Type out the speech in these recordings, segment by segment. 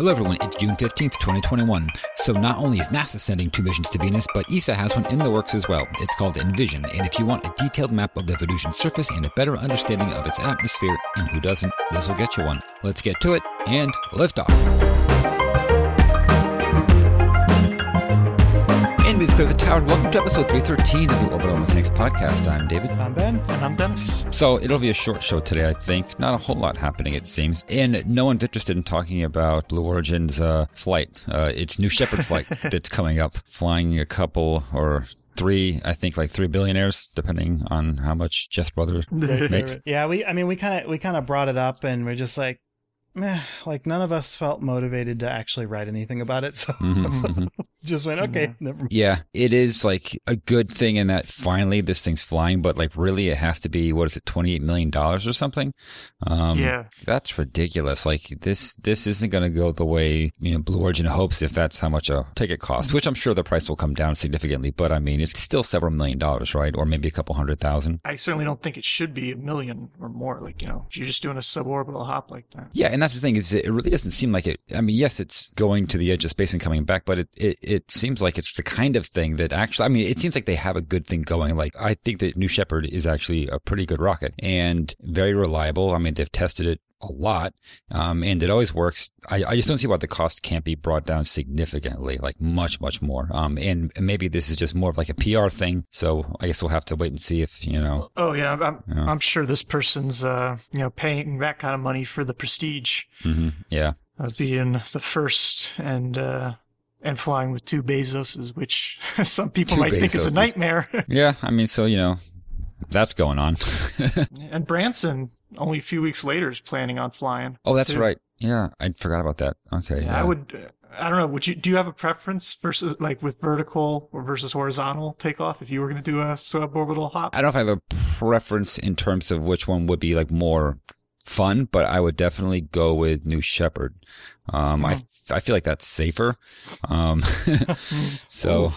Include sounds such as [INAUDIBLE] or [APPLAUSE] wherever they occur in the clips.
Hello, everyone. It's June 15th, 2021. So, not only is NASA sending two missions to Venus, but ESA has one in the works as well. It's called Envision, and if you want a detailed map of the Venusian surface and a better understanding of its atmosphere, and who doesn't, this will get you one. Let's get to it and lift off. And the tower. Welcome to episode 313 of the Orbital Mechanics Podcast. I'm David. I'm Ben. And I'm Dennis. So it'll be a short show today, I think. Not a whole lot happening, it seems. And no one's interested in talking about Blue Origin's uh, flight. Uh, its New Shepard flight [LAUGHS] that's coming up, flying a couple or three, I think, like three billionaires, depending on how much Jeff Brother [LAUGHS] makes. Yeah, we. I mean, we kind of we kind of brought it up, and we're just like, meh, like none of us felt motivated to actually write anything about it, so Mhm, mhm. [LAUGHS] just went okay. Never mind. Yeah, it is like a good thing in that finally this thing's flying, but like really it has to be what is it, twenty eight million dollars or something? Um, Yeah. that's ridiculous. Like this, this isn't going to go the way you know Blue Origin hopes if that's how much a ticket costs. Which I'm sure the price will come down significantly, but I mean it's still several million dollars, right? Or maybe a couple hundred thousand. I certainly don't think it should be a million or more. Like, you know, if you're just doing a suborbital hop like that. Yeah, and that's the thing is it really doesn't seem like it. I mean, yes, it's going to the edge of space and coming back, but it, it, it seems like it's the kind of thing that actually, I mean, it seems like they have a good thing going. Like, I think that New Shepard is actually a pretty good rocket and very reliable. I mean, they've tested it a lot, um, and it always works. I, I just don't see why the cost can't be brought down significantly, like much, much more. Um, and maybe this is just more of like a PR thing. So I guess we'll have to wait and see if, you know, Oh yeah, I'm, Yeah. I'm sure this person's, uh, you know, paying that kind of money for the prestige mhm, yeah. of being the first and, uh, and flying with two Bezoses, which [LAUGHS] some people Two might think is a nightmare. [LAUGHS] Yeah. I mean, so, you know, that's going on. [LAUGHS] and Branson, only a few weeks later, is planning on flying. Oh, that's too. right. Yeah, I forgot about that. Okay. Yeah, I would. I don't know. Would you? Do you have a preference versus like with vertical or versus horizontal takeoff? If you were going to do a suborbital hop, I don't know if I have a preference in terms of which one would be like more fun, but I would definitely go with New Shepard. Um, I I feel like that's safer. Um, [LAUGHS] [LAUGHS] so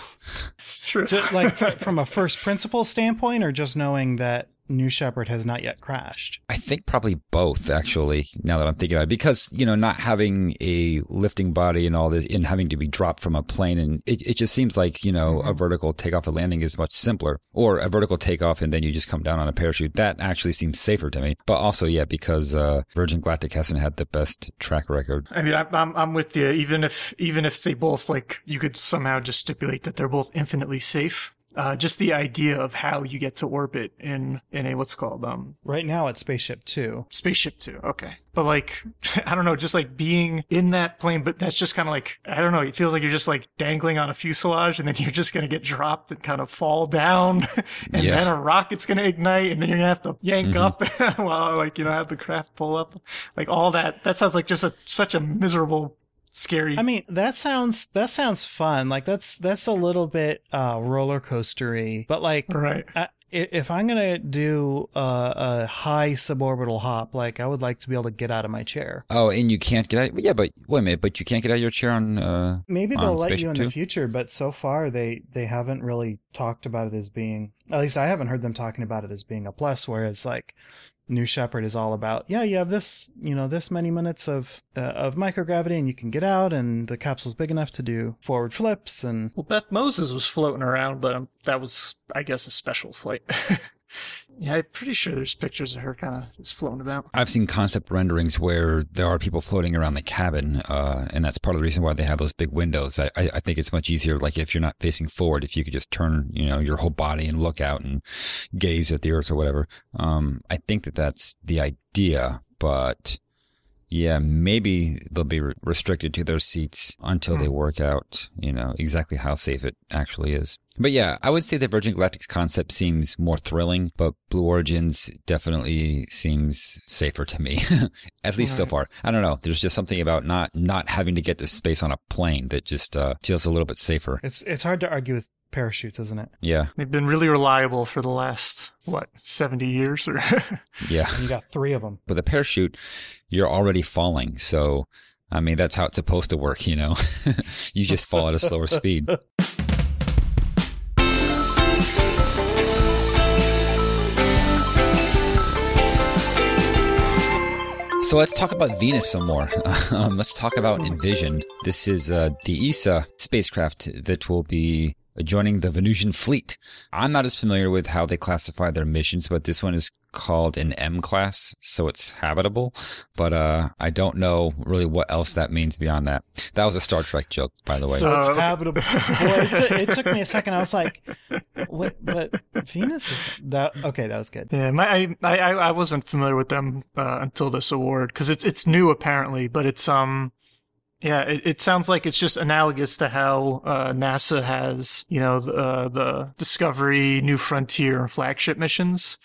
It's true. So, like from a first principle standpoint, or just knowing that New Shepard has not yet crashed. I think probably both actually. Now that I'm thinking about it, because you know, not having a lifting body and all this, and having to be dropped from a plane, and it, it just seems like you know a vertical takeoff and landing is much simpler, or a vertical takeoff and then you just come down on a parachute. That actually seems safer to me. But also, yeah, because uh, Virgin Galactic hasn't had the best track record. I mean, I'm, I'm I'm with you. Even if even if they both like, you could somehow just stipulate that they're both infinitely safe. Uh, just the idea of how you get to orbit in in a what's called um Right now, it's Spaceship Two. spaceship 2 Okay, but like [LAUGHS] I don't know, just like being in that plane, but that's just kind of like I don't know. It feels like you're just like dangling on a fuselage, and then you're just gonna get dropped and kind of fall down, [LAUGHS] and Yeah. then a rocket's gonna ignite, and then you're gonna have to yank Mhm. up [LAUGHS] while like you know have the craft pull up, like all that. That sounds like just a such a miserable, scary. I mean, that sounds that sounds fun. Like that's that's a little bit uh, roller coastery, but like right. I, i- if I'm gonna do a, a high suborbital hop, like I would like to be able to get out of my chair. Oh, and you can't get out. Yeah, but wait a minute. But you can't get out of your chair on. Uh, Maybe they'll let you in Two? the future, but so far they they haven't really talked about it as being. At least I haven't heard them talking about it as being a plus. Whereas like New Shepard is all about, yeah, you have this, you know, this many minutes of uh, of microgravity, and you can get out, and the capsule's big enough to do forward flips, and Well, Beth Moses was floating around, but um, that was, I guess, a special flight. [LAUGHS] yeah, I'm pretty sure there's pictures of her kind of just floating about. I've seen concept renderings where there are people floating around the cabin, uh, and that's part of the reason why they have those big windows. I, I I think it's much easier, like if you're not facing forward, if you could just turn, you know, your whole body and look out and gaze at the earth or whatever. Um, I think that that's the idea, but yeah, maybe they'll be re- restricted to their seats until they work out, you know, exactly how safe it actually is. But yeah, I would say that Virgin Galactic's concept seems more thrilling, but Blue Origin's definitely seems safer to me. [LAUGHS] At least so far. I don't know. There's just something about not not having to get to space on a plane that just uh, feels a little bit safer. it's it's hard to argue with parachutes, isn't it? Yeah, They've been really reliable for the last what seventy years, or [LAUGHS] yeah. And you got three of them. With a parachute, you're already falling, so I mean that's how it's supposed to work. You know, [LAUGHS] you just fall at a slower speed. [LAUGHS] So let's talk about Venus some more. um, let's talk about Envision. This is uh, the ESA spacecraft that will be joining the Venusian fleet. I'm not as familiar with how they classify their missions, but this one is called an M class, so it's habitable. But uh, I don't know really what else that means beyond that. That was a Star Trek joke, by the way. So it's Uh, habitable. Boy, it, took, it took me a second. I was like, "What? But Venus is that?" Okay, that was good. Yeah, my, I, I I wasn't familiar with them uh, until this award because it's it's new apparently, but it's um yeah it, it sounds like it's just analogous to how uh, NASA has you know the, uh, the Discovery, New Frontier, flagship missions.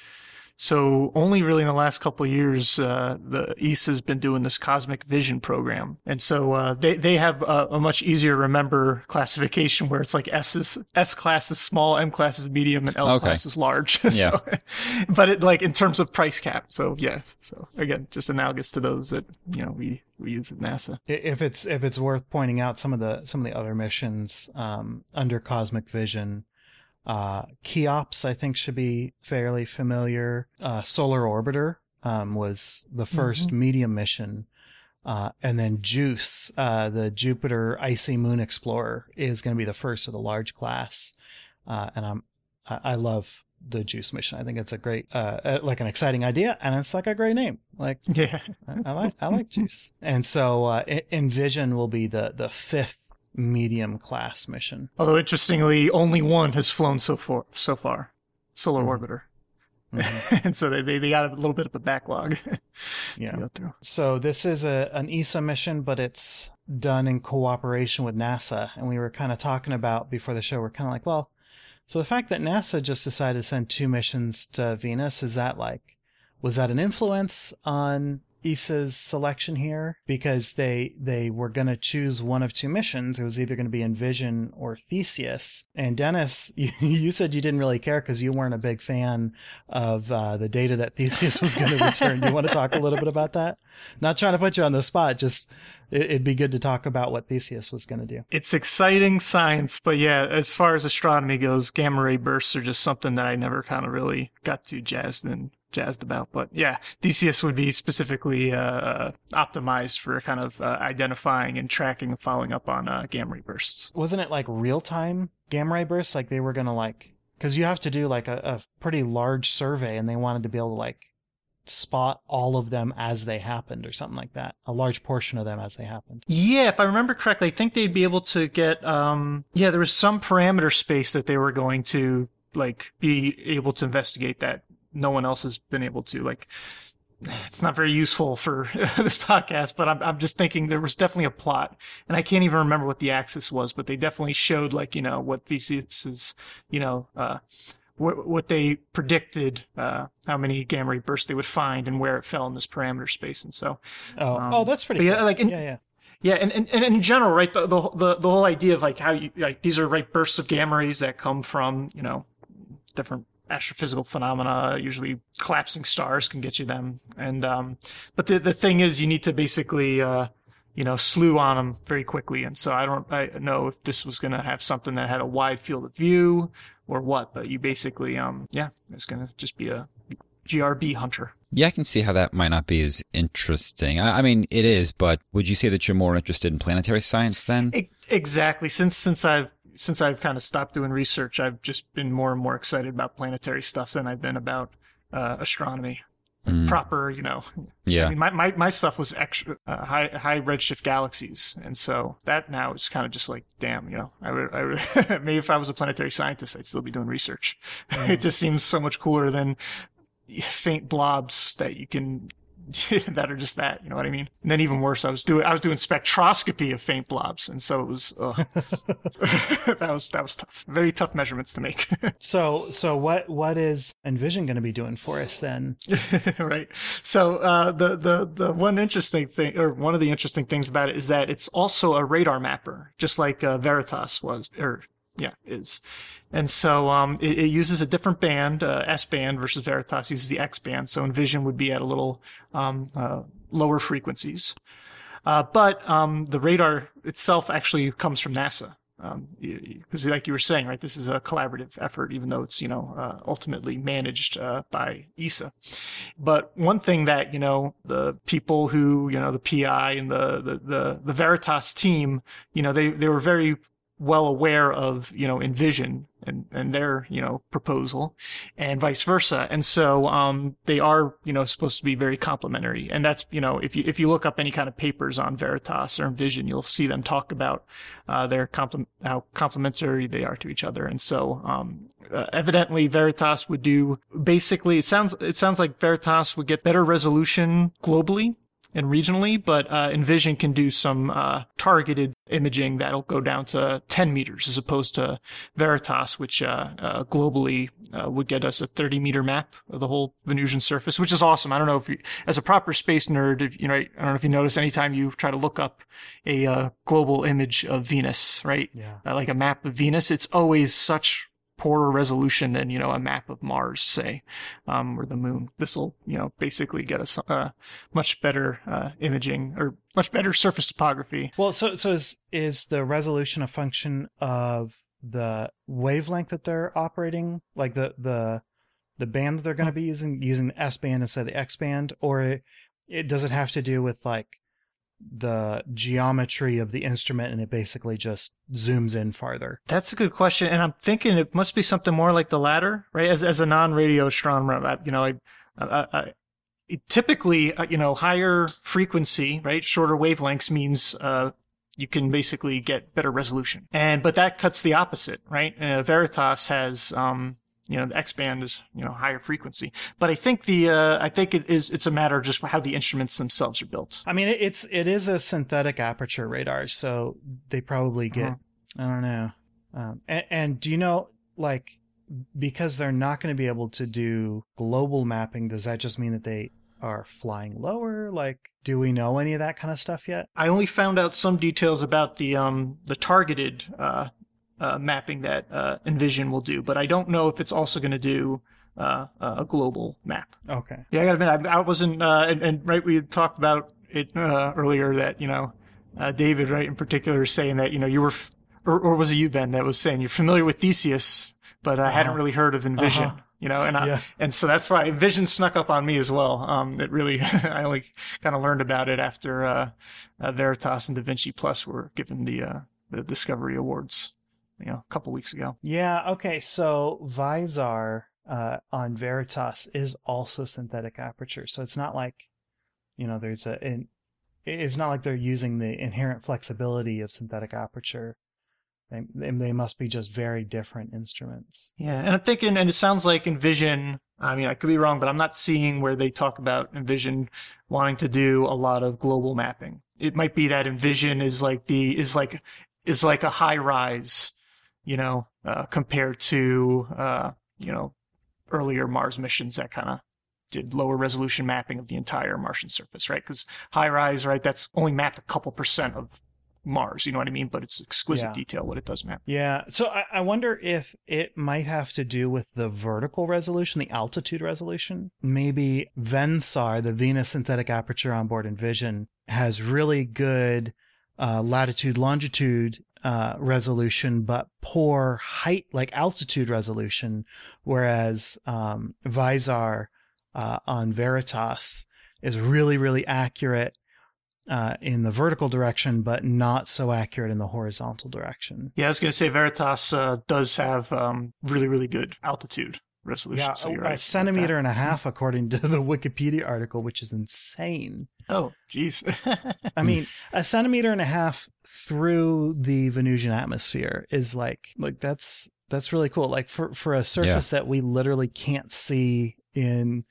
So only really in the last couple of years, uh, the ESA has been doing this Cosmic Vision program, and so uh, they they have a, a much easier to remember classification where it's like S is S class is small, M class is medium, and L Okay. class is large. [LAUGHS] Yeah. but it like in terms of price cap. So yeah. So again, just analogous to those that you know we we use at NASA. If it's if it's worth pointing out some of the some of the other missions um, under Cosmic Vision, uh, Cheops I think should be fairly familiar. Uh, Solar Orbiter um, was the 1st medium mission, uh, and then Juice, uh, the Jupiter Icy Moon Explorer, is going to be the first of the large class. Uh, and I'm I, I love the Juice mission. I think it's a great, uh, uh, like an exciting idea, and it's like a great name. Like Yeah. I, I like I like juice. And so uh, Envision will be the the fifth medium class mission. Although interestingly, only one has flown so far. So far, Solar Mhm. Orbiter, Mhm. [LAUGHS] and so they, they got a little bit of a backlog [LAUGHS] to Yeah. go through. So this is a an ESA mission, but it's done in cooperation with NASA. And we were kind of talking about before the show. We're kind of like, well, so the fact that NASA just decided to send two missions to Venus is that like was that an influence on ESA's selection here because they they were going to choose one of two missions. It was either going to be Envision or Theseus. And Dennis, [LAUGHS] you, you said you didn't really care because you weren't a big fan of uh, the data that Theseus was going [LAUGHS] to return. you want to talk a little bit about that? Not trying to put you on the spot, just it, it'd be good to talk about what Theseus was going to do. It's exciting science, but yeah, as far as astronomy goes, gamma ray bursts are just something that I never kind of really got too jazzed and jazzed about. But yeah, Theseus would be specifically uh, optimized for kind of uh, identifying and tracking and following up on uh, gamma ray bursts. Wasn't it like real time gamma ray bursts? Like they were going to like because you have to do like a, a pretty large survey, and they wanted to be able to like spot all of them as they happened or something like that a large portion of them as they happened Yeah, if I remember correctly, I think they'd be able to get. Um, yeah, there was some parameter space that they were going to like be able to investigate that no one else has been able to. Like, it's not very useful for [LAUGHS] this podcast, but I'm I'm just thinking there was definitely a plot, and I can't even remember what the axis was, but they definitely showed like you know what Theseus is, you know. Uh, what, what they predicted, uh, how many gamma ray bursts they would find and where it fell in this parameter space. And so, oh Um, oh that's pretty but yeah, like in- yeah yeah yeah, and, and, and in general, right, the, the the the whole idea of like how you like these are right bursts of gamma rays that come from you know different astrophysical phenomena. Usually, collapsing stars can get you them, and um, but the the thing is, you need to basically uh, you know slew on them very quickly. And so I don't I know if this was going to have something that had a wide field of view or what, but you basically um yeah, it's going to just be a GRB hunter. Yeah, I can see how that might not be as interesting. I, I mean, it is, but would you say that you're more interested in planetary science then? Exactly. Since since I've since I've kind of stopped doing research, I've just been more and more excited about planetary stuff than I've been about uh, astronomy. Mm, Proper, you know. I yeah. mean, my, my, my stuff was extra uh, high high redshift galaxies, and so that now is kind of just like, damn, you know, I would, I would [LAUGHS] maybe if I was a planetary scientist, I'd still be doing research. [LAUGHS] it just seems so much cooler than faint blobs that you can [LAUGHS] that are just that. You know what I mean? And then even worse, I was doing I was doing spectroscopy of faint blobs, and so it was [LAUGHS] [LAUGHS] that was that was tough. Very tough measurements to make. so so what what is envision going to be doing for us then right. So uh, the the the one interesting thing, or one of the interesting things about it, is that it's also a radar mapper, just like uh, Veritas was, or yeah, is. And so um, it, it uses a different band, uh, S band versus Veritas uses the X band. So Envision would be at a little um, uh, lower frequencies. Uh, but um, the radar itself actually comes from NASA. because um, like you were saying, right, this is a collaborative effort, even though it's you know uh, ultimately managed uh, by ESA. But one thing that you know the people who you know the PI and the the the, the Veritas team, you know, they they were very well aware of you know Envision and and their you know proposal, and vice versa. And so um, they are you know supposed to be very complementary. And that's you know if you if you look up any kind of papers on Veritas or Envision, you'll see them talk about uh, their complement how complementary they are to each other. And so um, uh, evidently Veritas would do basically it sounds it sounds like Veritas would get better resolution globally and regionally, but uh, Envision can do some uh, targeted imaging that'll go down to 10 meters as opposed to Veritas, which uh, uh globally uh, would get us a 30 meter map of the whole Venusian surface, which is awesome. I don't know if you, as a proper space nerd, if, you know, I don't know if you notice anytime you try to look up a uh, global image of Venus, right? Yeah. like a map of Venus, it's always such poorer resolution than you know a map of Mars, say, um, or the Moon. This will you know basically get us uh, much better uh, imaging or much better surface topography. Well, so so is is the resolution a function of the wavelength that they're operating, like the the the band that they're going to be using, using S band instead of the X band, or it, does it have to do with like the geometry of the instrument and it basically just zooms in farther? That's a good question. And I'm thinking it must be something more like the latter, right? As, as a non radio astronomer, I, you know, I, I, I typically, uh, you know, higher frequency, right? Shorter wavelengths means, uh, you can basically get better resolution. And, but that cuts the opposite, right? Uh, Veritas has, um, you know, the X band is, you know, higher frequency. But I think the, uh, I think it is, it's a matter of just how the instruments themselves are built. I mean, it's, it is a synthetic aperture radar, so they probably get, uh-huh. I don't know. Um, and, and do you know, like, because they're not going to be able to do global mapping, does that just mean that they are flying lower? Like, do we know any of that kind of stuff yet? I only found out some details about the um the targeted uh uh, mapping that uh, Envision will do, but I don't know if it's also going to do uh, a global map. Okay. Yeah, I got to admit, I, I wasn't, uh, and, and, right, we talked about it uh, earlier that you know, uh, David, right, in particular, saying that you know you were, or, or was it you, Ben, that was saying you're familiar with Theseus, but I uh-huh. hadn't really heard of Envision. Uh-huh. You know, and I, yeah. and so that's why Envision snuck up on me as well. Um, it really, [LAUGHS] I only kind of learned about it after Veritas and Da Vinci Plus were given the the Discovery Awards you know, a couple weeks ago. Yeah. Okay. So Visar uh, on Veritas is also synthetic aperture. So it's not like, you know, there's a, in, it's not like they're using the inherent flexibility of synthetic aperture. They, they must be just very different instruments. Yeah. And I'm thinking, and it sounds like Envision, I mean, I could be wrong, but I'm not seeing where they talk about Envision wanting to do a lot of global mapping. It might be that Envision is like the, is like, is like a HiRISE you know, uh, compared to, uh, you know, earlier Mars missions that kind of did lower resolution mapping of the entire Martian surface, right? Because HiRISE, right, that's only mapped a couple percent of Mars, you know what I mean? But it's exquisite yeah. detail what it does map. Yeah. So I, I, wonder if it might have to do with the vertical resolution, the altitude resolution. Maybe VENSAR, the Venus Synthetic Aperture on board Envision, has really good uh, latitude longitude uh, resolution, but poor height, like altitude resolution. Whereas um, Visar uh, on Veritas is really, really accurate uh, in the vertical direction, but not so accurate in the horizontal direction. Yeah, I was going to say Veritas uh, does have um, really, really good altitude resolution. Yeah, so a, right. a centimeter and a half, according to the Wikipedia article, which is insane. Oh, jeez. [LAUGHS] I mean, a centimeter and a half through the Venusian atmosphere is like, like that's that's really cool. Like for for a surface yeah. that we literally can't see in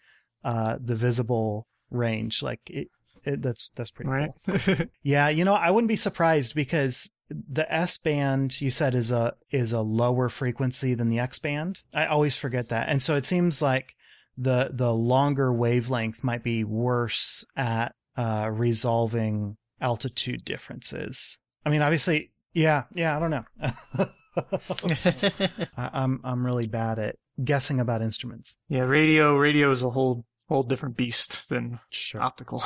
uh, the visible range, like it, it that's that's pretty right. cool. yeah, you know, I wouldn't be surprised because the S band you said is a is a lower frequency than the X band. I always forget that. And so it seems like the the longer wavelength might be worse at uh, resolving altitude differences. I mean, obviously, yeah, yeah. I don't know. [LAUGHS] I, I'm I'm really bad at guessing about instruments. Yeah, radio radio is a whole whole different beast than sure. optical.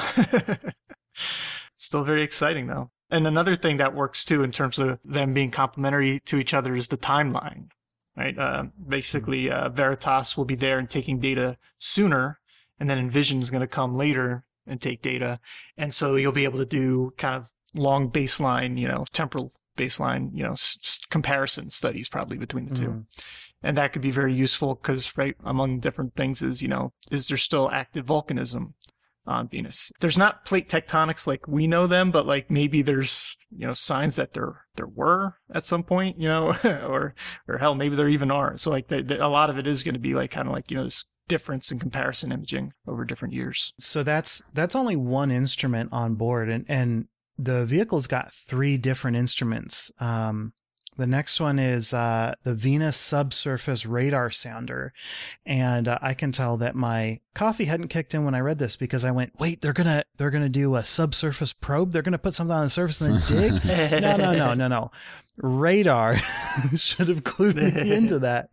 [LAUGHS] Still very exciting though. And another thing that works too in terms of them being complementary to each other is the timeline, right? Uh, basically, uh, Veritas will be there and taking data sooner, and then Envision is going to come later and take data. And so you'll be able to do kind of long baseline, you know, temporal baseline, you know, s- comparison studies probably between the 2 Mhm. And that could be very useful because, right, among different things is, you know, is there still active volcanism on Venus? There's not plate tectonics like we know them, but like maybe there's, you know, signs that there, there were at some point, you know, [LAUGHS] or, or hell, maybe there even are. So like the, the, a lot of it is going to be like kind of like, you know, this difference in comparison imaging over different years. So that's that's only one instrument on board, and and the vehicle's got three different instruments. Um, the next one is uh, the Venus Subsurface Radar Sounder, and uh, I can tell that my coffee hadn't kicked in when I read this because I went, "Wait, they're gonna they're gonna do a subsurface probe. They're gonna put something on the surface and then dig." [LAUGHS] no, no, no, no, no. Radar [LAUGHS] should have clued me [LAUGHS] into that.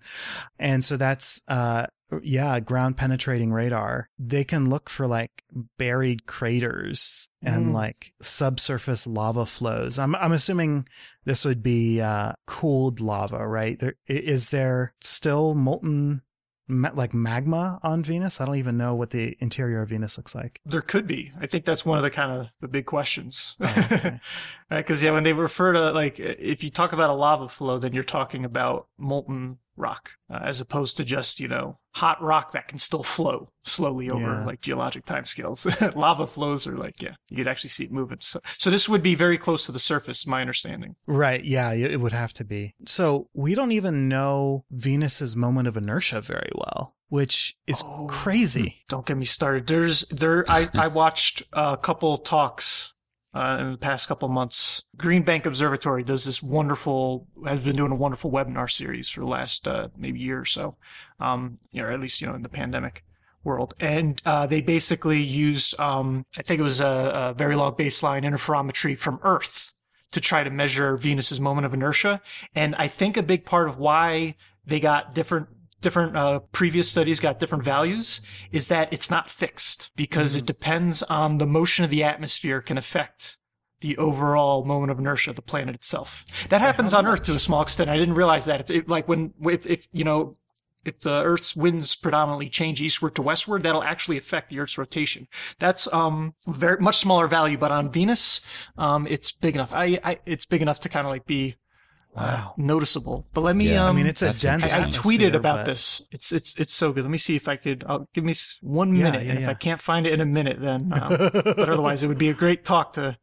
And so that's, uh, yeah, ground penetrating radar. They can look for like buried craters and Mm. like subsurface lava flows. I'm, I'm assuming this would be, uh, cooled lava, right? There, is there still molten, like magma on Venus? I don't even know what the interior of Venus looks like. There could be. I think that's one of the kind of the big questions. Oh, okay. [LAUGHS] Because yeah, when they refer to like, if you talk about a lava flow, then you're talking about molten rock, uh, as opposed to just you know hot rock that can still flow slowly over Yeah. like geologic timescales. [LAUGHS] lava flows are like yeah, you could actually see it moving. So, so this would be very close to the surface, my understanding. Right. Yeah, it it would have to be. So we don't even know Venus's moment of inertia very well, which is Oh. crazy. Don't get me started. There's there. I I [LAUGHS] watched a couple talks uh, in the past couple months. Green Bank Observatory does this wonderful. Has been doing a wonderful webinar series for the last uh, maybe year or so. Um, you know, at least you know in the pandemic world, and uh, they basically used. Um, I think it was a, a very long baseline interferometry from Earth to try to measure Venus's moment of inertia. And I think a big part of why they got different different uh, previous studies got different values is that it's not fixed because it depends on the motion of the atmosphere can affect the overall moment of inertia of the planet itself. That happens on Earth to a small extent. I didn't realize that. If it, like when if, if you know if the Earth's winds predominantly change eastward to westward, that'll actually affect the Earth's rotation. That's um very much smaller value, but on Venus, um it's big enough. I, I it's big enough to kind of like be Wow. noticeable. But let me Yeah. um I mean, it's a dense. I, I tweeted about but- this. It's it's it's so good. Let me see if I could. I'll give me one Yeah, minute, yeah, and if. I can't find it in a minute, then. Um, [LAUGHS] but otherwise, it would be a great talk to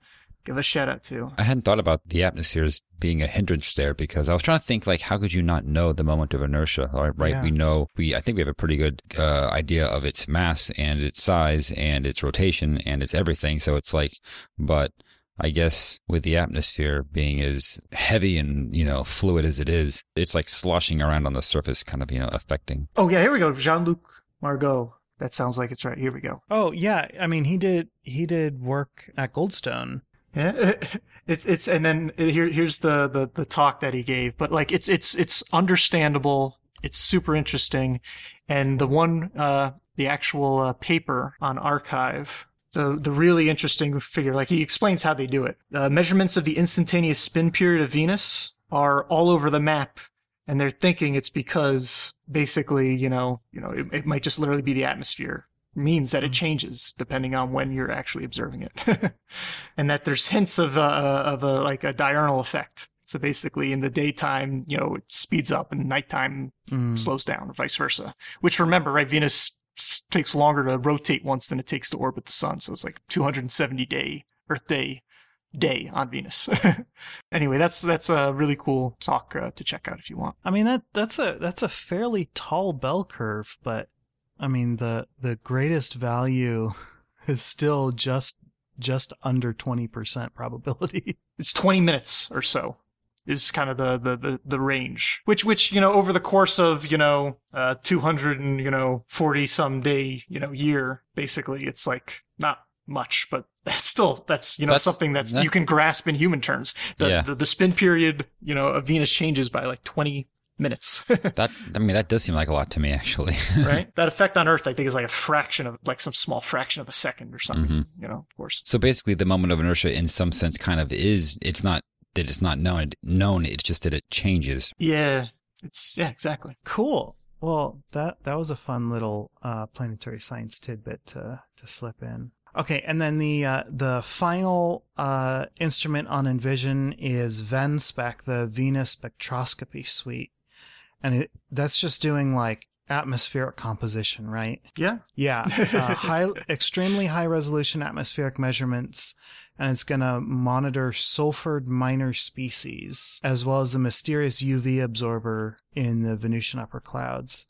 give a shout out to. I hadn't thought about the atmosphere as being a hindrance there because I was trying to think like how could you not know the moment of inertia? All right, right? Yeah. We know we I think we have a pretty good uh, idea of its mass and its size and its rotation and its everything. So it's like, but I guess with the atmosphere being as heavy and you know fluid as it is, it's like sloshing around on the surface, kind of you know affecting. Oh yeah, here we go. Jean Luc Margot. That sounds like it's right. Here we go. oh yeah, I mean he did he did work at Goldstone. Yeah, [LAUGHS] it's it's and then here here's the, the the talk that he gave. But like it's it's it's understandable. It's super interesting, and the one uh the actual uh, paper on arXiv. The, the really interesting figure, like he explains how they do it. Uh, measurements of the instantaneous spin period of Venus are all over the map, and they're thinking it's because basically, you know, you know, it, it might just literally be the atmosphere means that it changes depending on when you're actually observing it, [LAUGHS] and that there's hints of a, of a like a diurnal effect. So basically, in the daytime, you know, it speeds up, and nighttime Mm. slows down, or vice versa. Which remember, right? Venus takes longer to rotate once than it takes to orbit the sun, so it's like 270 day Earth day day on Venus. [LAUGHS] anyway, that's that's a really cool talk uh, to check out if you want. I mean that that's a that's a fairly tall bell curve, but I mean the the greatest value [LAUGHS] is still just just under twenty percent probability. [LAUGHS] It's 20 minutes or so is kind of the, the, the, the range, which, which, you know, over the course of, you know, uh, 200 and, you know, 40 some day, you know, year, basically, it's like not much, but [LAUGHS] that's still, that's, you know, That's- something that's, that- you can grasp in human terms. The, Yeah. the, the spin period, you know, of Venus changes by like 20 minutes. [LAUGHS] That I mean, that does seem like a lot to me, actually. [LAUGHS] right? That effect on Earth, I think, is like a fraction of, like some small fraction of a second or something. Mhm. You know, of course. So basically, the moment of inertia, in some sense, kind of is. It's not that it's not known. Known. It's just that it changes. Yeah, it's yeah, exactly. Cool. Well, that that was a fun little uh, planetary science tidbit to to slip in. Okay, and then the uh, the final uh, instrument on Envision is VenSpec, the Venus Spectroscopy Suite, and it, that's just doing like atmospheric composition, right? Yeah. Yeah, uh, [LAUGHS] high, extremely high resolution atmospheric measurements, and it's going to monitor sulfured minor species as well as the mysterious UV absorber in the Venusian upper clouds.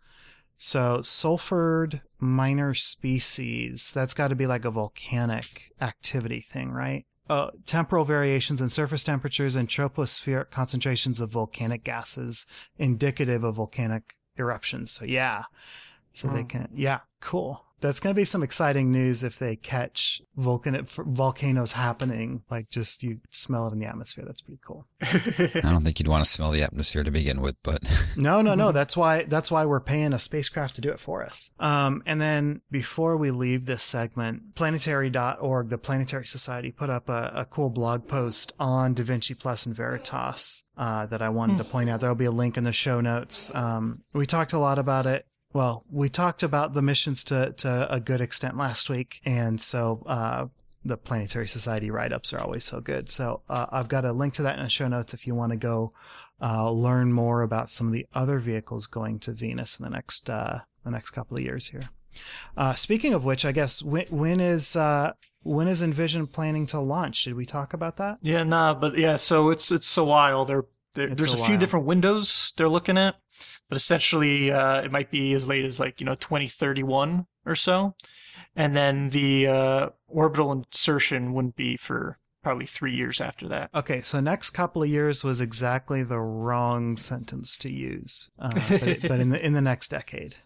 So, sulfured minor species, that's got to be like a volcanic activity thing, right? Uh, temporal variations in surface temperatures and tropospheric concentrations of volcanic gases indicative of volcanic eruptions. So, yeah. So they Hmm. can, yeah, cool. That's going to be some exciting news if they catch volcan- volcanoes happening. Like just you smell it in the atmosphere. That's pretty cool. [LAUGHS] I don't think you'd want to smell the atmosphere to begin with, but [LAUGHS] No, no, no. That's why that's why we're paying a spacecraft to do it for us. Um, and then before we leave this segment, planetary.org, the Planetary Society, put up a, a cool blog post on Da Vinci Plus and Veritas uh, that I wanted to point out. There'll be a link in the show notes. Um, we talked a lot about it. Well, we talked about the missions to to a good extent last week, and so. Uh, the Planetary Society write ups are always so good. So uh, I've got a link to that in the show notes if you want to go uh, learn more about some of the other vehicles going to Venus in the next uh, the next couple of years here. Uh, speaking of which, I guess when, when is uh, when is Envision planning to launch? Did we talk about that? yeah, nah, but yeah, so it's it's a while. There, there It's there's a a, few different windows they're looking at, but essentially, uh, it might be as late as like you know 2031 or so, and then the uh, orbital insertion wouldn't be for probably three years after that. Okay, so next couple of years was exactly the wrong sentence to use, uh, but, but in the in the next decade.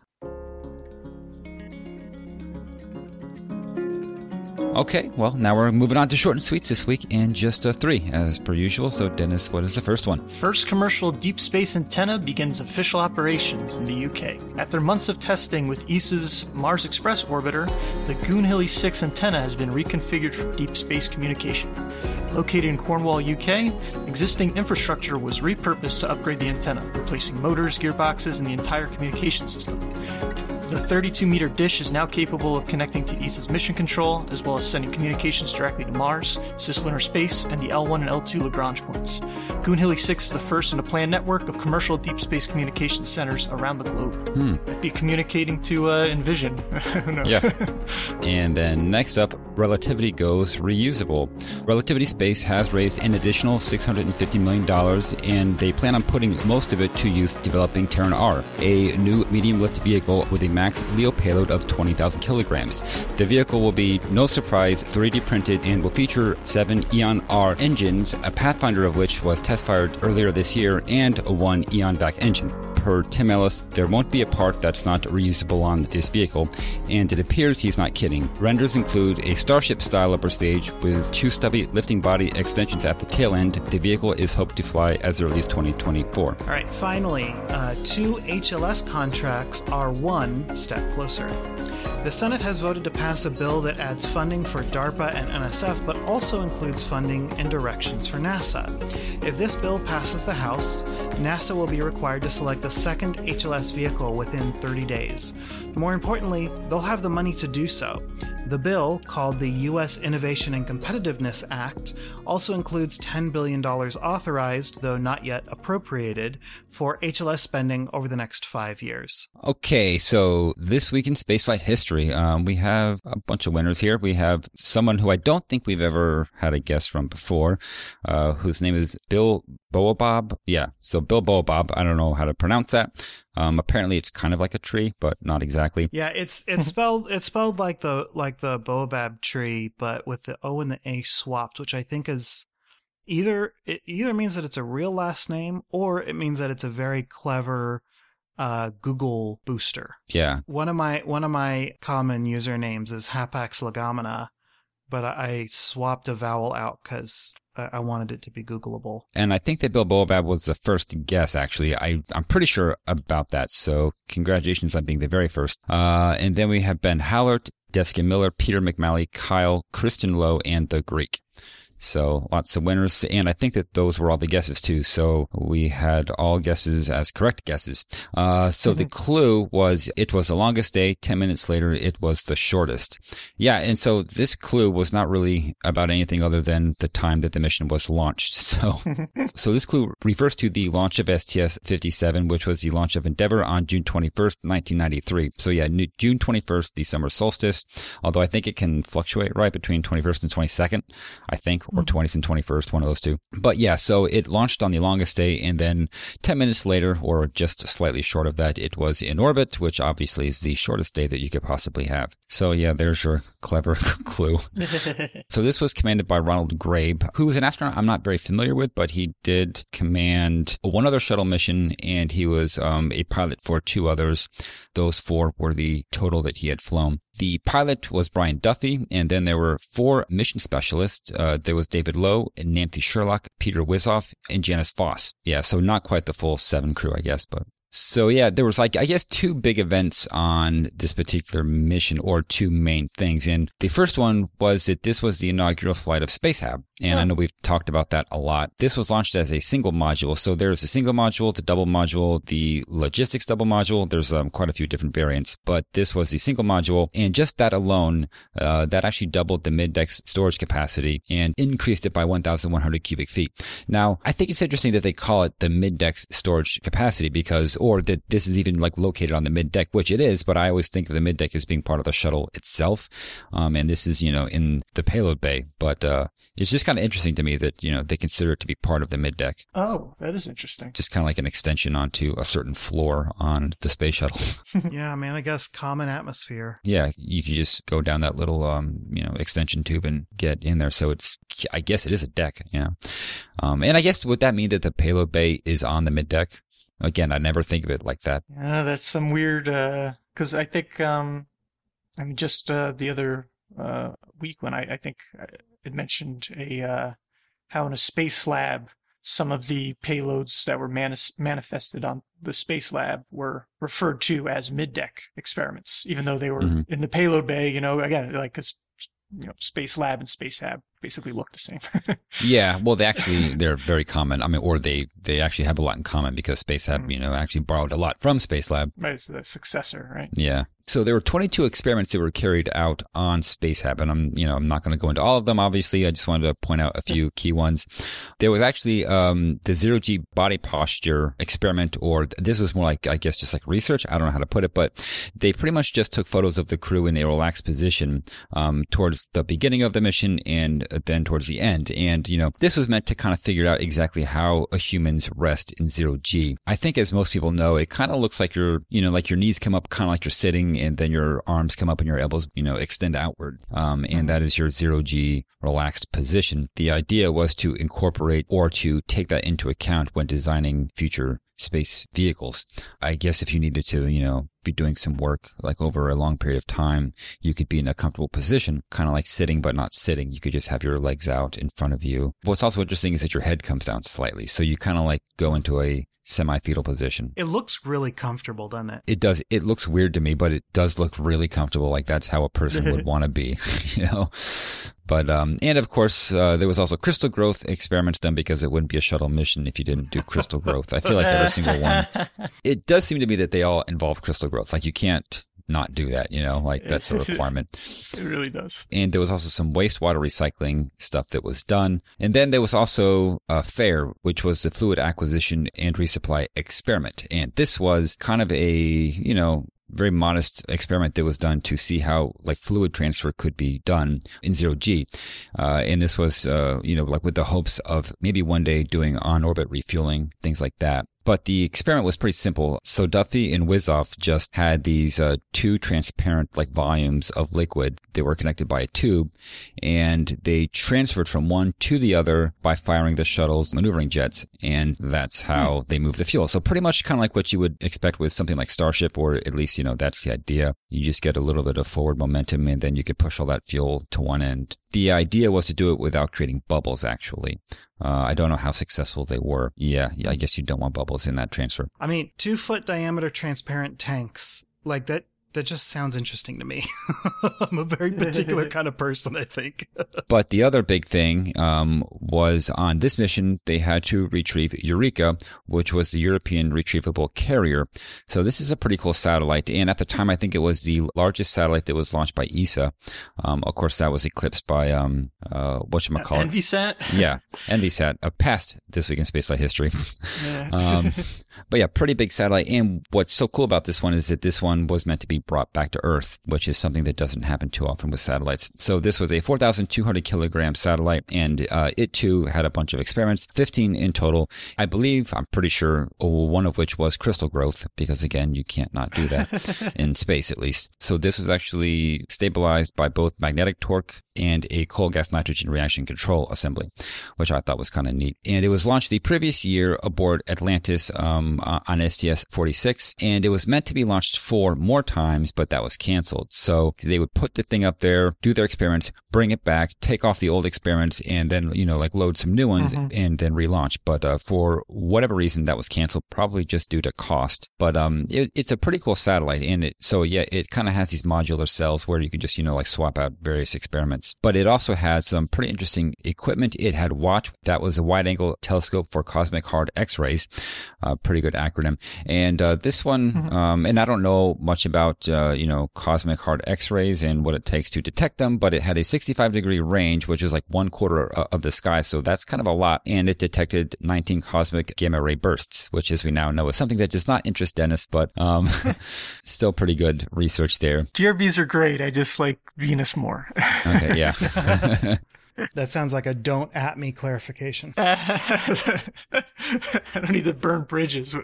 Okay. Well, now we're moving on to short and sweets this week, and just three as per usual. So, Dennis, what is the first one? First commercial deep space antenna begins official operations in the UK. After months of testing with ESA's Mars Express orbiter, the Goonhilly 6 antenna has been reconfigured for deep space communication. Located in Cornwall, UK, existing infrastructure was repurposed to upgrade the antenna, replacing motors, gearboxes, and the entire communication system. The 32 meter dish is now capable of connecting to ESA's mission control, as well as sending communications directly to Mars, Cislunar Space, and the L1 and L2 Lagrange points. Goonhilly 6 is the first in a planned network of commercial deep space communication centers around the globe. Hmm. Might be communicating to uh, Envision. [LAUGHS] Who knows? Yeah. [LAUGHS] And then next up, Relativity Goes Reusable. Relativity Space has raised an additional $650 million, and they plan on putting most of it to use developing Terran R, a new medium lift vehicle with a max LEO payload of 20,000 kilograms. The vehicle will be, no surprise, 3D printed and will feature seven Aeon R engines, a Pathfinder of which was test fired earlier this year, and a one Aeon Vac engine per Tim Ellis, there won't be a part that's not reusable on this vehicle, and it appears he's not kidding. Renders include a Starship style upper stage with two stubby lifting body extensions at the tail end. The vehicle is hoped to fly as early as 2024. All right, finally, uh, two HLS contracts are one step closer. The Senate has voted to pass a bill that adds funding for DARPA and NSF, but also includes funding and directions for NASA. If this bill passes the House, NASA will be required to select a second HLS vehicle within 30 days. More importantly, they'll have the money to do so. The bill, called the U.S. Innovation and Competitiveness Act, also includes $10 billion authorized, though not yet appropriated, for HLS spending over the next five years. Okay, so this week in spaceflight history, um, we have a bunch of winners here. We have someone who I don't think we've ever had a guest from before, uh, whose name is Bill Boabob. Yeah, so Bill Boabob. I don't know how to pronounce that. Um, apparently, it's kind of like a tree, but not exactly. Yeah, it's it's [LAUGHS] spelled it's spelled like the like the baobab tree, but with the O and the A swapped, which I think is either it either means that it's a real last name or it means that it's a very clever uh, Google booster. Yeah, One of my one of my common usernames is Hapax Legomena, but I, swapped a vowel out because I, wanted it to be Googleable. And I think that Bill Boabab was the first guess, actually. I, I'm pretty sure about that. So congratulations on being the very first. Uh, and then we have Ben Hallert, Deska Miller, Peter McMalley, Kyle, Kristen Lowe, and The Greek. So lots of winners. And I think that those were all the guesses too. So we had all guesses as correct guesses. Uh, so mm-hmm. the clue was it was the longest day. 10 minutes later, it was the shortest. Yeah. And so this clue was not really about anything other than the time that the mission was launched. [LAUGHS] So, [LAUGHS] so this clue refers to the launch of STS 57, which was the launch of Endeavour on June 21st, 1993. So yeah, June 21st, the summer solstice, although I think it can fluctuate right between 21st and 22nd, I think or 20th and 21st, one of those two. But yeah, so it launched on the longest day, and then 10 minutes later, or just slightly short of that, it was in orbit, which obviously is the shortest day that you could possibly have. So yeah, there's your clever [LAUGHS] clue. [LAUGHS] so this was commanded by Ronald Grabe, who was an astronaut I'm not very familiar with, but he did command one other shuttle mission, and he was um, a pilot for two others. Those four were the total that he had flown. The pilot was Brian Duffy, and then there were four mission specialists. Uh, there was David Low, Nancy Sherlock, Peter Wisoff, and Janice Voss. Yeah, so not quite the full seven crew, I guess, but so yeah, there was like I guess two big events on this particular mission, or two main things. And the first one was that this was the inaugural flight of Spacehab, and I know we've talked about that a lot. This was launched as a single module, so there's a single module, the double module, the logistics double module. There's um, quite a few different variants, but this was the single module, and just that alone, uh, that actually doubled the mid-deck storage capacity and increased it by 1,100 cubic feet. Now, I think it's interesting that they call it the mid-deck storage capacity because or that this is even like located on the mid deck, which it is, but I always think of the mid deck as being part of the shuttle itself. Um, and this is, you know, in the payload bay, but, uh, it's just kind of interesting to me that, you know, they consider it to be part of the mid deck. Oh, that is interesting. Just kind of like an extension onto a certain floor on the space shuttle. [LAUGHS] yeah, man, I guess common atmosphere. Yeah, you can just go down that little, um, you know, extension tube and get in there. So it's, I guess it is a deck, you know. Um, and I guess would that mean that the payload bay is on the mid deck? Again, I never think of it like that. Yeah, that's some weird. Because uh, I think, um, I mean, just uh, the other uh, week when I, I think it mentioned a uh, how in a space lab some of the payloads that were manis- manifested on the space lab were referred to as mid-deck experiments, even though they were mm-hmm. in the payload bay. You know, again, like because you know, space lab and Spacehab basically look the same. [LAUGHS] yeah, well, they actually they're very common. I mean, or they they actually have a lot in common because Space Lab, mm. you know, actually borrowed a lot from Space Lab. Right, it's the successor, right? Yeah. So there were 22 experiments that were carried out on Spacehab, and I'm, you know, I'm not going to go into all of them. Obviously, I just wanted to point out a few key ones. There was actually um, the zero G body posture experiment, or this was more like, I guess, just like research. I don't know how to put it, but they pretty much just took photos of the crew in a relaxed position um, towards the beginning of the mission and then towards the end. And you know, this was meant to kind of figure out exactly how a human's rest in zero G. I think, as most people know, it kind of looks like you're, you know, like your knees come up, kind of like you're sitting and then your arms come up and your elbows, you know, extend outward. Um, and that is your zero G relaxed position. The idea was to incorporate or to take that into account when designing future space vehicles. I guess if you needed to, you know, be doing some work like over a long period of time, you could be in a comfortable position, kind of like sitting but not sitting. You could just have your legs out in front of you. What's also interesting is that your head comes down slightly. So you kind of like go into a semi-fetal position. It looks really comfortable, doesn't it? It does. It looks weird to me, but it does look really comfortable. Like that's how a person would [LAUGHS] want to be, [LAUGHS] you know. But um, and of course, uh, there was also crystal growth experiments done because it wouldn't be a shuttle mission if you didn't do crystal growth. I feel like every single one. [LAUGHS] It does seem to me that they all involve crystal growth. Like you can't not do that, you know, like that's a requirement. [LAUGHS] it really does. And there was also some wastewater recycling stuff that was done. And then there was also a FARE, which was the fluid acquisition and resupply experiment. And this was kind of a, you know, very modest experiment that was done to see how like fluid transfer could be done in zero G. Uh, and this was, uh, you know, like with the hopes of maybe one day doing on orbit refueling, things like that. But the experiment was pretty simple. So Duffy and Wisoff just had these uh, two transparent like volumes of liquid they were connected by a tube, and they transferred from one to the other by firing the shuttle's maneuvering jets, and that's how they move the fuel. So pretty much kind of like what you would expect with something like Starship, or at least you know that's the idea. You just get a little bit of forward momentum, and then you could push all that fuel to one end. The idea was to do it without creating bubbles. Actually, uh, I don't know how successful they were. Yeah, yeah, I guess you don't want bubbles in that transfer. I mean, two foot diameter transparent tanks like that that just sounds interesting to me. [LAUGHS] I'm a very particular [LAUGHS] kind of person, I think. [LAUGHS] but the other big thing um, was on this mission, they had to retrieve EURECA, which was the European Retrievable Carrier. So this is a pretty cool satellite. And at the time, I think it was the largest satellite that was launched by ESA. Um, of course, that was eclipsed by, um, uh, whatchamacallit? Envisat? yeah, Envisat, a past This Week in Spaceflight history. um, but yeah, pretty big satellite. And what's so cool about this one is that this one was meant to be brought back to Earth, which is something that doesn't happen too often with satellites. So this was a 4,200 kilogram satellite, and uh, it too had a bunch of experiments, 15 in total. I believe, I'm pretty sure, one of which was crystal growth, because again, you can't not do that [LAUGHS] in space at least. So this was actually stabilized by both magnetic torque and a cold gas nitrogen reaction control assembly, which I thought was kind of neat. And it was launched the previous year aboard Atlantis um, on STS 46, and it was meant to be launched four more times, but that was canceled. So they would put the thing up there, do their experiments, bring it back, take off the old experiments, and then, you know, like load some new ones mm-hmm. and then relaunch. But uh, for whatever reason, that was canceled, probably just due to cost. But um, it, it's a pretty cool satellite. And it, so yeah, it kind of has these modular cells where you can just, you know, like swap out various experiments. But it also has some pretty interesting equipment. It had WATCH, that was a wide angle telescope for cosmic hard X rays, uh, pretty good acronym. And uh, this one, mm-hmm. um, and I don't know much about, uh, you know, cosmic hard X rays and what it takes to detect them, but it had a 65 degree range, which is like one quarter uh, of the sky. So that's kind of a lot. And it detected 19 cosmic gamma ray bursts, which as we now know is something that does not interest Dennis, but um, [LAUGHS] still pretty good research there. GRBs are great. I just like Venus more. okay, yeah. [LAUGHS] [LAUGHS] that sounds like a don't at me clarification. [LAUGHS] I don't need to burn bridges.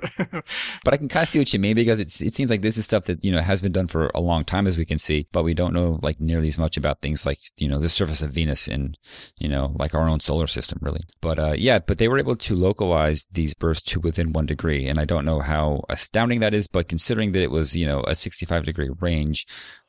but I can kind of see what you mean because it's, it seems like this is stuff that, you know, has been done for a long time as we can see, but we don't know like nearly as much about things like, you know, the surface of Venus and, you know, like our own solar system really. But, uh, yeah, but they were able to localize these bursts to within one degree. And I don't know how astounding that is, but considering that it was, you know, a 65 degree range,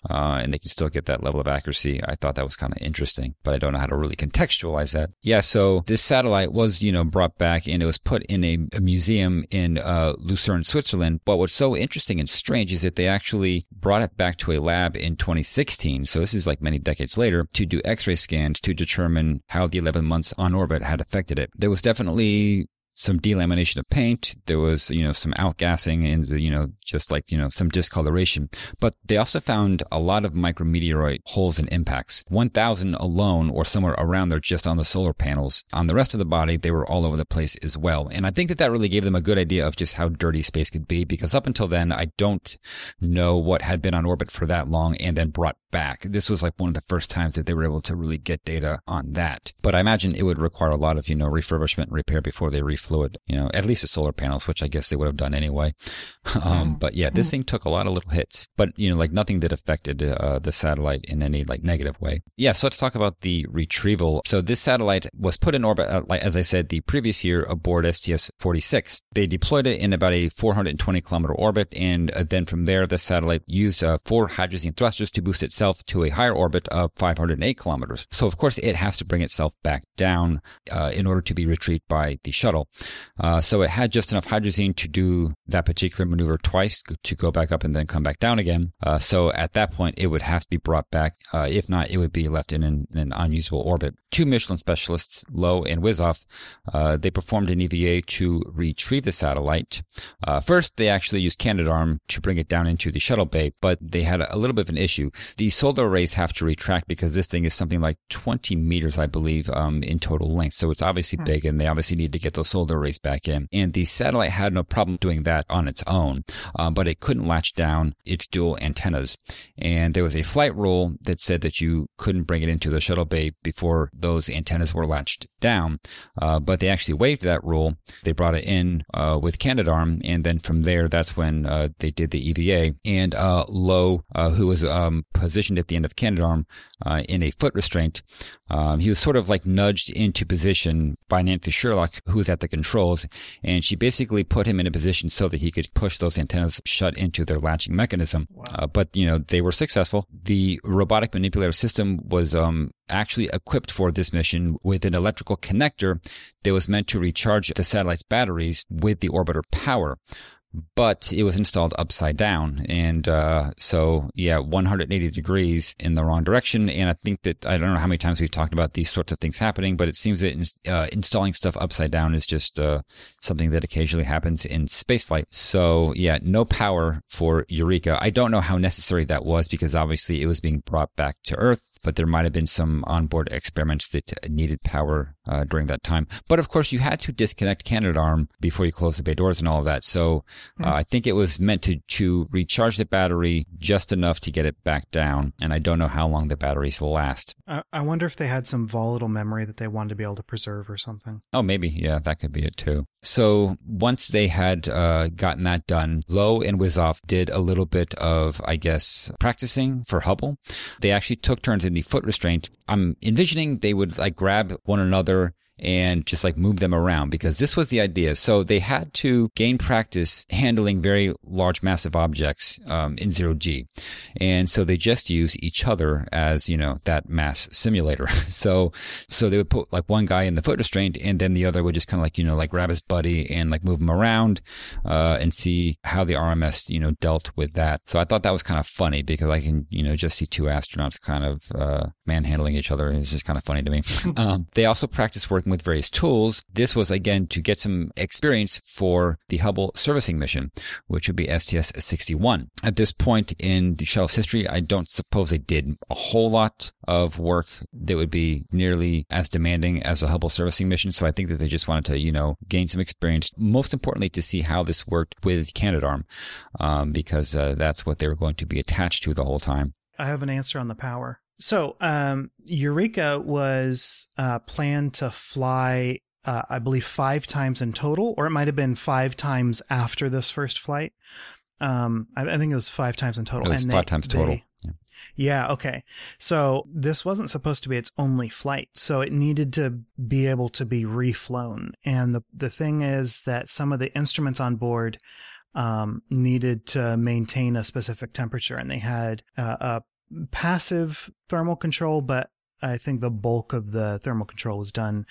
uh, and they can still get that level of accuracy. I thought that was kind of interesting, but I don't know how to really contextualize that. Yeah, so this satellite was, you know, brought back and it was put in a, a museum in uh, Lucerne, Switzerland. But what's so interesting and strange is that they actually brought it back to a lab in 2016. So this is like many decades later to do X-ray scans to determine how the 11 months on orbit had affected it. There was definitely some delamination of paint. There was, you know, some outgassing and, you know, just like, you know, some discoloration. But they also found a lot of micrometeoroid holes and impacts. 1,000 alone or somewhere around there just on the solar panels. On the rest of the body, they were all over the place as well. And I think that that really gave them a good idea of just how dirty space could be because up until then, I don't know what had been on orbit for that long and then brought back. This was like one of the first times that they were able to really get data on that. But I imagine it would require a lot of, you know, refurbishment and repair before they refluid, you know, at least the solar panels, which I guess they would have done anyway. [LAUGHS] um, but yeah, this thing took a lot of little hits, but, you know, like nothing that affected uh, the satellite in any like negative way. Yeah. So let's talk about the retrieval. So this satellite was put in orbit, uh, like, as I said, the previous year aboard STS 46. They deployed it in about a 420 kilometer orbit. And uh, then from there, the satellite used uh, four hydrazine thrusters to boost itself itself to a higher orbit of 508 kilometers. So of course it has to bring itself back down uh, in order to be retrieved by the shuttle. Uh, so it had just enough hydrazine to do that particular maneuver twice to go back up and then come back down again. Uh, so at that point it would have to be brought back. Uh, if not, it would be left in an, in an, unusable orbit. Two mission specialists, Low and Wisoff, uh, they performed an EVA to retrieve the satellite. Uh, first, they actually used Canadarm to bring it down into the shuttle bay, but they had a little bit of an issue. The solar arrays have to retract because this thing is something like 20 meters, I believe, um, in total length. So it's obviously hmm. big and they obviously need to get those solar arrays back in. And the satellite had no problem doing that on its own, um, but it couldn't latch down its dual antennas. And there was a flight rule that said that you couldn't bring it into the shuttle bay before those antennas were latched down. Uh, but they actually waived that rule. They brought it in uh, with Canadarm. And then from there, that's when uh, they did the EVA. And uh, Low, uh, who was um, positioned positioned at the end of Canadarm uh, in a foot restraint. Um, he was sort of like nudged into position by Nancy Sherlock, who was at the controls, and she basically put him in a position so that he could push those antennas shut into their latching mechanism. Wow. Uh, but you know they were successful. The robotic manipulator system was um, actually equipped for this mission with an electrical connector that was meant to recharge the satellite's batteries with the orbiter power but it was installed upside down. And uh, so, yeah, 180 degrees in the wrong direction. And I think that I don't know how many times we've talked about these sorts of things happening, but it seems that uh, installing stuff upside down is just uh, something that occasionally happens in spaceflight. So, yeah, no power for EURECA. I don't know how necessary that was because obviously it was being brought back to Earth but there might have been some onboard experiments that needed power uh, during that time. But of course, you had to disconnect Canadarm before you close the bay doors and all of that. So uh, mm. I think it was meant to, to recharge the battery just enough to get it back down. And I don't know how long the batteries last. I, I wonder if they had some volatile memory that they wanted to be able to preserve or something. Oh, maybe. Yeah, that could be it too. So once they had uh, gotten that done, Low and Wisoff did a little bit of, I guess, practicing for Hubble. They actually took turns in the foot restraint. I'm envisioning they would like grab one another and just like move them around because this was the idea. So they had to gain practice handling very large, massive objects um, in zero G. And so they just use each other as, you know, that mass simulator. [LAUGHS] so, so they would put like one guy in the foot restraint and then the other would just kind of like, you know, like grab his buddy and like move him around, uh, and see how the RMS, you know, dealt with that. So I thought that was kind of funny because I can, you know, just see two astronauts kind of, uh, manhandling each other. It's just kind of funny to me. [LAUGHS] um, they also practice working working with various tools. This was again to get some experience for the Hubble servicing mission, which would be STS 61. At this point in the shuttle's history, I don't suppose they did a whole lot of work that would be nearly as demanding as a Hubble servicing mission. So I think that they just wanted to, you know, gain some experience. Most importantly, to see how this worked with Canadarm, um, because uh, that's what they were going to be attached to the whole time. I have an answer on the power. So, um, EURECA was uh, planned to fly, uh, I believe, five times in total, or it might have been five times after this first flight. Um, I, I think it was five times in total. It was and five they, times total. They, yeah. yeah. Okay. So this wasn't supposed to be its only flight, so it needed to be able to be reflown. And the the thing is that some of the instruments on board um, needed to maintain a specific temperature, and they had uh, a passive thermal control, but I think the bulk of the thermal control was done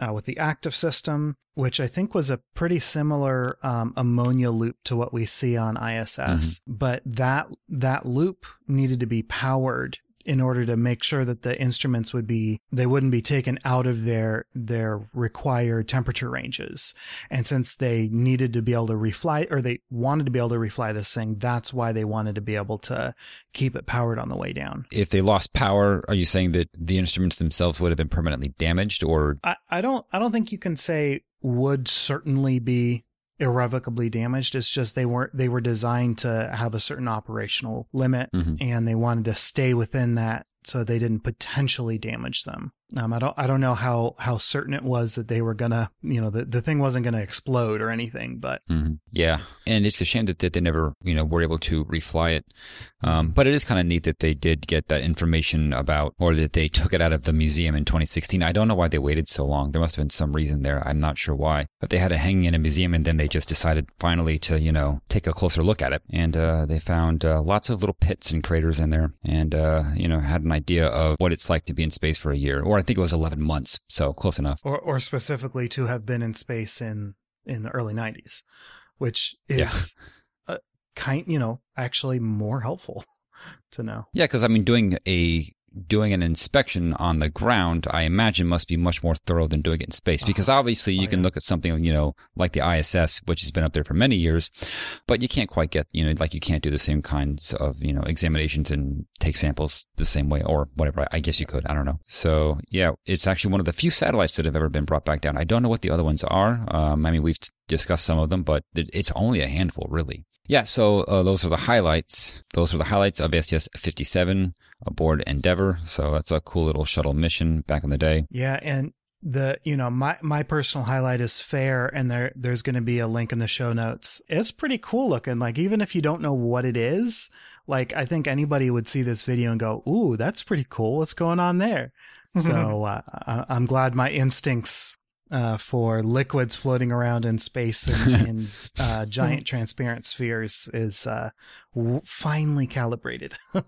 uh, with the active system, which I think was a pretty similar um, ammonia loop to what we see on ISS. Mm-hmm. But that that loop needed to be powered in order to make sure that the instruments would be they wouldn't be taken out of their their required temperature ranges. And since they needed to be able to refly or they wanted to be able to refly this thing that's why they wanted to be able to keep it powered on the way down. If they lost power are you saying that the instruments themselves would have been permanently damaged or? I, I don't i don't think you can say would certainly be irrevocably damaged. It's just they weren't they were designed to have a certain operational limit mm-hmm. and they wanted to stay within that so they didn't potentially damage them. Um, I don't I don't know how how certain it was that they were gonna you know the the thing wasn't gonna explode or anything, but mm-hmm. yeah, and it's a shame that, that they never you know were able to refly it. Um, but it is kind of neat that they did get that information about, or that they took it out of the museum in 2016. I don't know why they waited so long. There must have been some reason there. I'm not sure why, but they had it hanging in a museum, and then they just decided finally to you know take a closer look at it, and uh, they found uh, lots of little pits and craters in there, and uh, you know had an idea of what it's like to be in space for a year, or think it was 11 months, so close enough. Or, or specifically to have been in space in in the early 90s, which is yeah. kind, you know, actually more helpful [LAUGHS] to know. Yeah, because I mean, doing a doing an inspection on the ground, I imagine must be much more thorough than doing it in space uh-huh. because obviously you oh, can look at something, you know, like the ISS, which has been up there for many years, but you can't quite get, you know, like you can't do the same kinds of, you know, examinations and take samples the same way or whatever. I guess you could. I don't know. So yeah, it's actually one of the few satellites that have ever been brought back down. I don't know what the other ones are. Um, I mean, we've discussed some of them, but it's only a handful really. Yeah, so uh, those are the highlights. Those are the highlights of STS 57 aboard Endeavour. So that's a cool little shuttle mission back in the day. Yeah, and the you know my my personal highlight is FARE and there there's going to be a link in the show notes it's pretty cool looking like even if you don't know what it is like I think anybody would see this video and go, "Ooh, that's pretty cool. What's going on there?" [LAUGHS] so uh, I- I'm glad my instincts uh, for liquids floating around in space in, in [LAUGHS] uh, giant transparent spheres is uh, w- finally calibrated. [LAUGHS]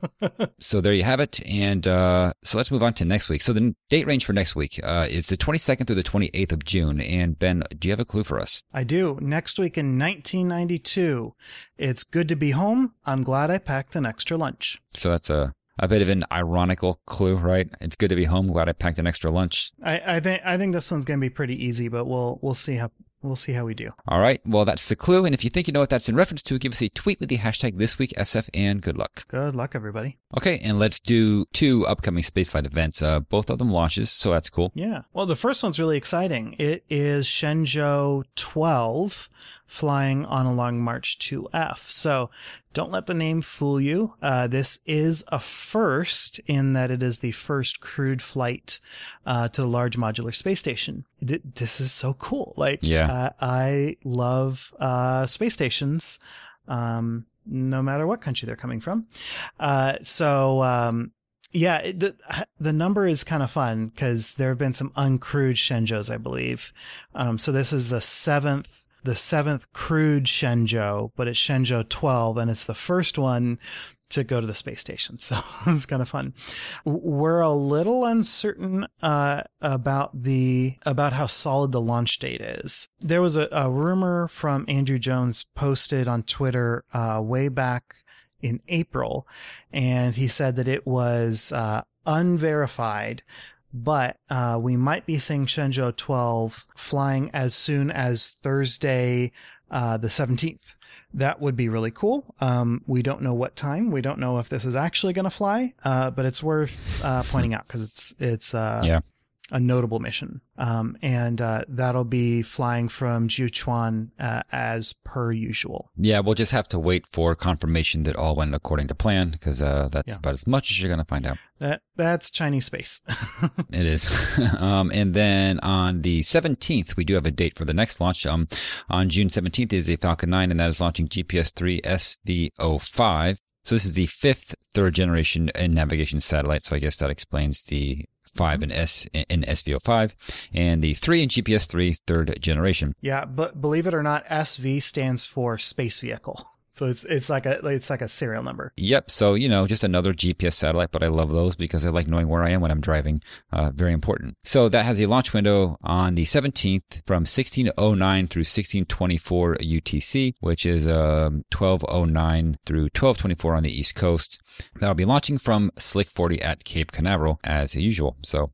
So there you have it. And uh, so let's move on to next week. So the date range for next week uh, is the 22nd through the 28th of June. And Ben, do you have a clue for us? I do. Next week in 1992, it's good to be home. I'm glad I packed an extra lunch. So that's a, a bit of an ironical clue, right? It's good to be home. Glad I packed an extra lunch. I, I think I think this one's going to be pretty easy, but we'll we'll see how we'll see how we do. All right. Well, that's the clue. And if you think you know what that's in reference to, give us a tweet with the hashtag this week SF and good luck. Good luck, everybody. Okay. And let's do two upcoming spaceflight events. Uh, both of them launches. So that's cool. Yeah. Well, the first one's really exciting. It is Shenzhou 12 flying on a Long March 2F. So don't let the name fool you. Uh, this is a first in that it is the first crewed flight uh, to the Large Modular Space Station. Th- This is so cool. Like, Yeah. uh, I love uh, space stations. Um, no matter what country they're coming from. Uh, so, um, yeah, the the number is kind of fun because there have been some uncrewed Shenzhous, I believe. Um, so this is the seventh, the seventh crewed Shenzhou, but it's Shenzhou 12, and it's the first one to go to the space station. [LAUGHS] So it's kind of fun. We're a little uncertain uh, about the about how solid the launch date is. There was a, a rumor from Andrew Jones posted on Twitter uh, way back in April, and he said that it was uh, unverified, but uh, we might be seeing Shenzhou 12 flying as soon as Thursday, uh, the 17th. That would be really cool. Um, we don't know what time. We don't know if this is actually going to fly, uh, but it's worth uh, pointing out because it's it's uh, Yeah. A notable mission. Um, and uh, that'll be flying from Jiuquan uh, as per usual. Yeah. We'll just have to wait for confirmation that all went according to plan because uh, that's Yeah. about as much as you're going to find out. That that's Chinese space. [LAUGHS] It is. [LAUGHS] um, and then on the 17th, we do have a date for the next launch. Um, on June 17th is a Falcon 9, and that is launching GPS 3 SV05. So this is the fifth third generation in navigation satellite. So I guess that explains the 5 and S in SV05 and the 3 in GPS 3 third generation. yeah, but believe it or not, SV stands for space vehicle. So it's it's like a it's like a serial number. Yep. So, you know, just another GPS satellite, but I love those because I like knowing where I am when I'm driving. Uh, very important. So that has a launch window on the 17th from 1609 through 1624 UTC, which is um, 1209 through 1224 on the East Coast. That'll be launching from Slick 40 at Cape Canaveral as usual. So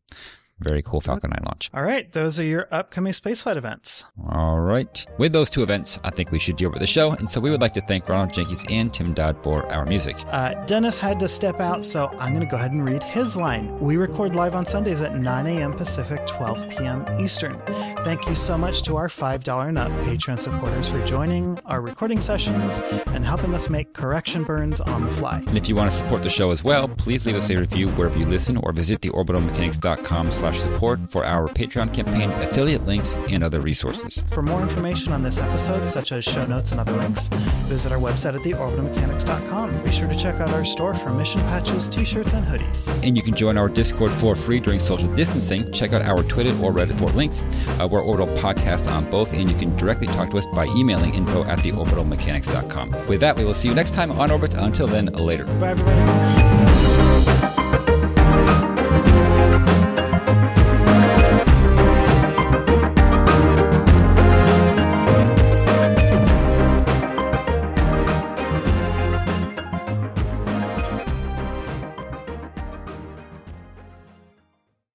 very cool Falcon 9 launch. All right, those are your upcoming spaceflight events. All right. With those two events, I think we should deal with the show. And so we would like to thank Ronald Jenkins and Tim Dodd for our music. Uh, Dennis had to step out, so I'm going to go ahead and read his line. We record live on Sundays at 9 a.m. Pacific, 12 p.m. Eastern. Thank you so much to our $5 and up Patreon supporters for joining our recording sessions and helping us make correction burns on the fly. And if you want to support the show as well, please leave us a review wherever you listen or visit theorbitalmechanics.com slash support for our Patreon campaign, affiliate links, and other resources. For more information on this episode, such as show notes and other links, visit our website at theorbitalmechanics.com. Be sure to check out our store for mission patches, t-shirts, and hoodies. And you can join our Discord for free during social distancing. Check out our Twitter or Reddit for links. Uh, we're Orbital Podcast on both, and you can directly talk to us by emailing info at theorbitalmechanics.com. With that, we will see you next time on Orbit. Until then, later. Bye, everybody.